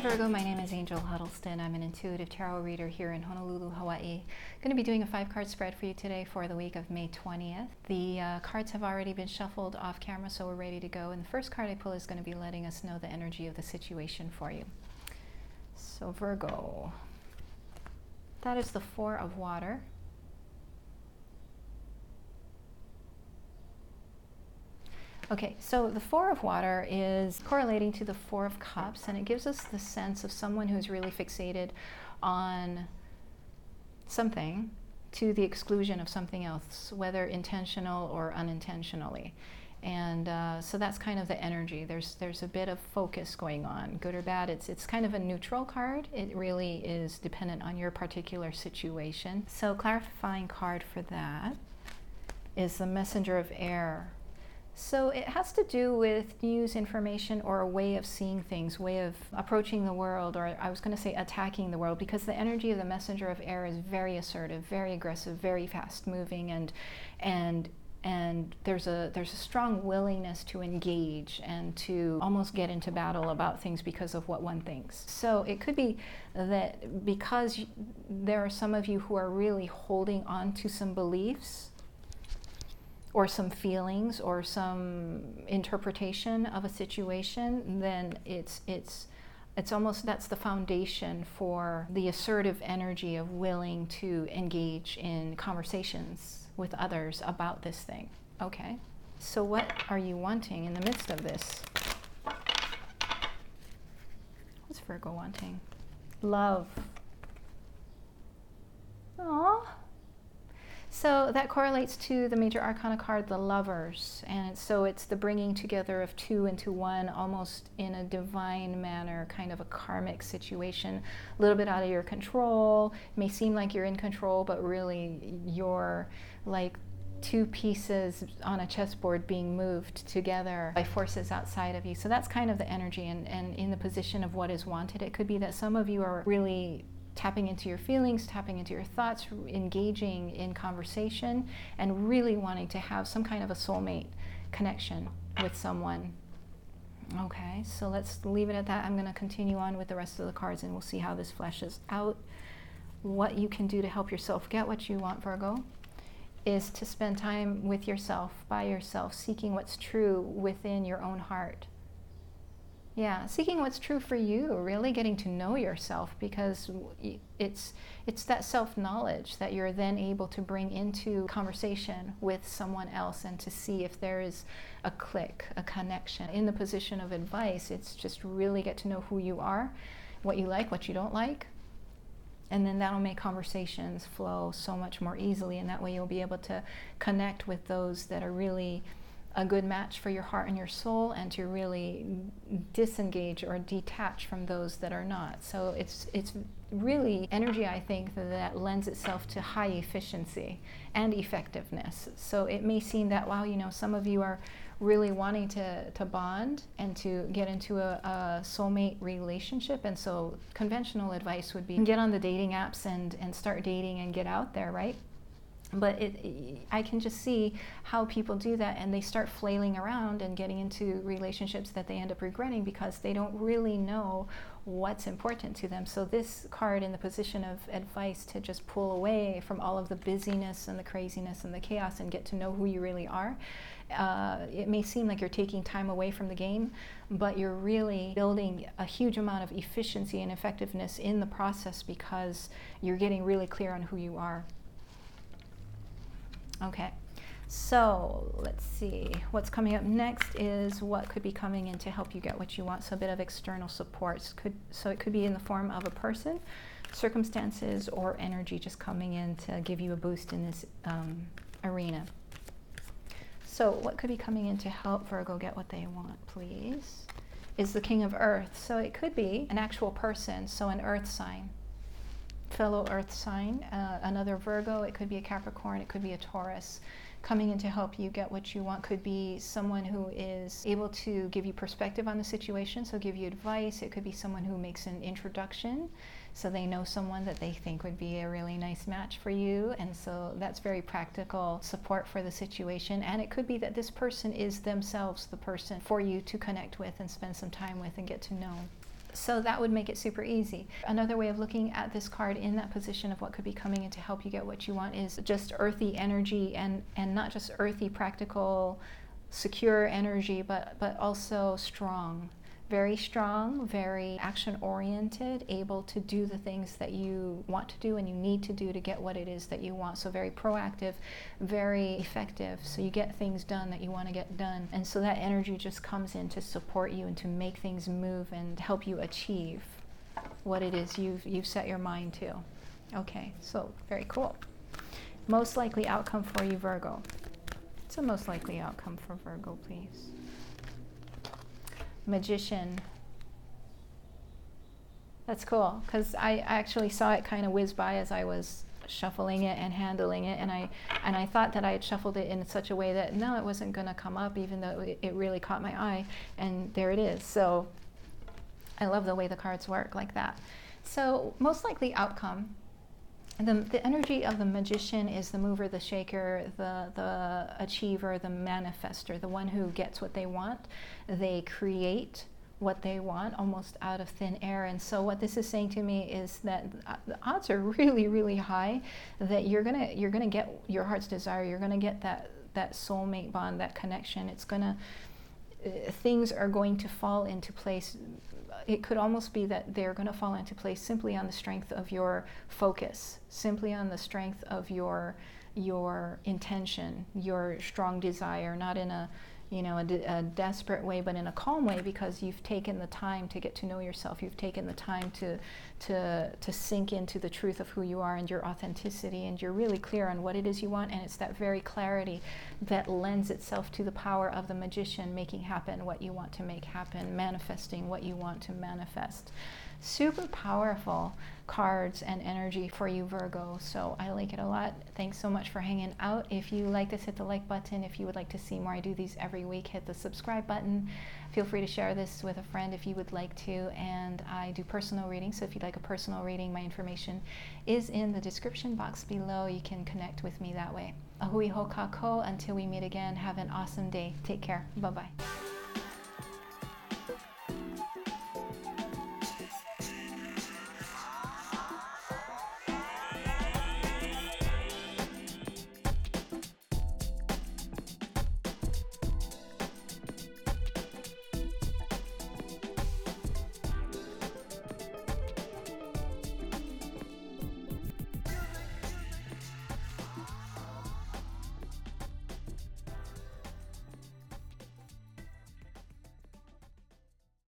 Virgo, my name is Angel Huddleston. I'm an intuitive tarot reader here in Honolulu, Hawaii. Going to be doing a five card spread for you today for the week of May 20th. The uh, cards have already been shuffled off camera, so we're ready to go. And the first card I pull is going to be letting us know the energy of the situation for you. So, Virgo, that is the Four of Water. Okay, so the Four of Water is correlating to the Four of Cups, and it gives us the sense of someone who's really fixated on something to the exclusion of something else, whether intentional or unintentionally. And uh, so that's kind of the energy. There's there's a bit of focus going on, good or bad. It's it's kind of a neutral card. It really is dependent on your particular situation. So clarifying card for that is the messenger of air so it has to do with news information or a way of seeing things, way of approaching the world, or I was going to say attacking the world, because the energy of the messenger of air is very assertive, very aggressive, very fast moving, and and and there's a there's a strong willingness to engage and to almost get into battle about things because of what one thinks. So it could be that because there are some of you who are really holding on to some beliefs or some feelings or some interpretation of a situation, then it's it's it's almost that's the foundation for the assertive energy of willing to engage in conversations with others about this thing. Okay. So what are you wanting in the midst of this? What's Virgo wanting? Love. Aww. So that correlates to the major arcana card, the lovers. And so it's the bringing together of two into one, almost in a divine manner, kind of a karmic situation, a little bit out of your control. It may seem like you're in control, but really you're like two pieces on a chessboard being moved together by forces outside of you. So that's kind of the energy and, and in the position of what is wanted. It could be that some of you are really tapping into your feelings, tapping into your thoughts, engaging in conversation, and really wanting to have some kind of a soulmate connection with someone. Okay, so let's leave it at that. I'm going to continue on with the rest of the cards and we'll see how this fleshes out. What you can do to help yourself get what you want, Virgo, is to spend time with yourself, by yourself, seeking what's true within your own heart. Yeah, seeking what's true for you, really getting to know yourself because it's it's that self-knowledge that you're then able to bring into conversation with someone else and to see if there is a click, a connection. In the position of advice, it's just really get to know who you are, what you like, what you don't like. And then that'll make conversations flow so much more easily and that way you'll be able to connect with those that are really a good match for your heart and your soul and to really disengage or detach from those that are not. So it's it's really energy I think that lends itself to high efficiency and effectiveness. So it may seem that wow, you know, some of you are really wanting to, to bond and to get into a, a soulmate relationship. And so conventional advice would be get on the dating apps and, and start dating and get out there, right? But it, I can just see how people do that and they start flailing around and getting into relationships that they end up regretting because they don't really know what's important to them. So, this card in the position of advice to just pull away from all of the busyness and the craziness and the chaos and get to know who you really are. Uh, it may seem like you're taking time away from the game, but you're really building a huge amount of efficiency and effectiveness in the process because you're getting really clear on who you are. Okay, so let's see. What's coming up next is what could be coming in to help you get what you want. So a bit of external supports. Could so it could be in the form of a person, circumstances, or energy just coming in to give you a boost in this um, arena. So what could be coming in to help Virgo get what they want, please? Is the King of Earth. So it could be an actual person, so an Earth sign fellow earth sign, uh, another Virgo, it could be a Capricorn, it could be a Taurus. Coming in to help you get what you want could be someone who is able to give you perspective on the situation, so give you advice. It could be someone who makes an introduction, so they know someone that they think would be a really nice match for you. And so that's very practical support for the situation. And it could be that this person is themselves the person for you to connect with and spend some time with and get to know. So that would make it super easy. Another way of looking at this card in that position of what could be coming in to help you get what you want is just earthy energy and, and not just earthy, practical, secure energy, but, but also strong very strong, very action oriented, able to do the things that you want to do and you need to do to get what it is that you want. So, very proactive, very effective. So, you get things done that you want to get done. And so, that energy just comes in to support you and to make things move and help you achieve what it is you've, you've set your mind to. Okay, so very cool. Most likely outcome for you, Virgo. It's a most likely outcome for Virgo, please magician. That's cool because I actually saw it kind of whiz by as I was shuffling it and handling it, and I and I thought that I had shuffled it in such a way that no, it wasn't going to come up, even though it, it really caught my eye, and there it is. So I love the way the cards work like that. So most likely outcome the, the energy of the magician is the mover, the shaker, the, the achiever, the manifester, the one who gets what they want. They create what they want almost out of thin air. And so what this is saying to me is that the odds are really, really high that you're gonna you're gonna get your heart's desire. You're gonna get that that soulmate bond, that connection. It's gonna uh, things are going to fall into place it could almost be that they're going to fall into place simply on the strength of your focus, simply on the strength of your your intention, your strong desire, not in a you know, a, a, desperate way, but in a calm way because you've taken the time to get to know yourself. You've taken the time to, to, to sink into the truth of who you are and your authenticity, and you're really clear on what it is you want. And it's that very clarity that lends itself to the power of the magician making happen what you want to make happen, manifesting what you want to manifest super powerful cards and energy for you, Virgo. So I like it a lot. Thanks so much for hanging out. If you like this, hit the like button. If you would like to see more, I do these every week. Hit the subscribe button. Feel free to share this with a friend if you would like to. And I do personal readings. So if you'd like a personal reading, my information is in the description box below. You can connect with me that way. Ahui ho kako. Until we meet again, have an awesome day. Take care. Bye bye.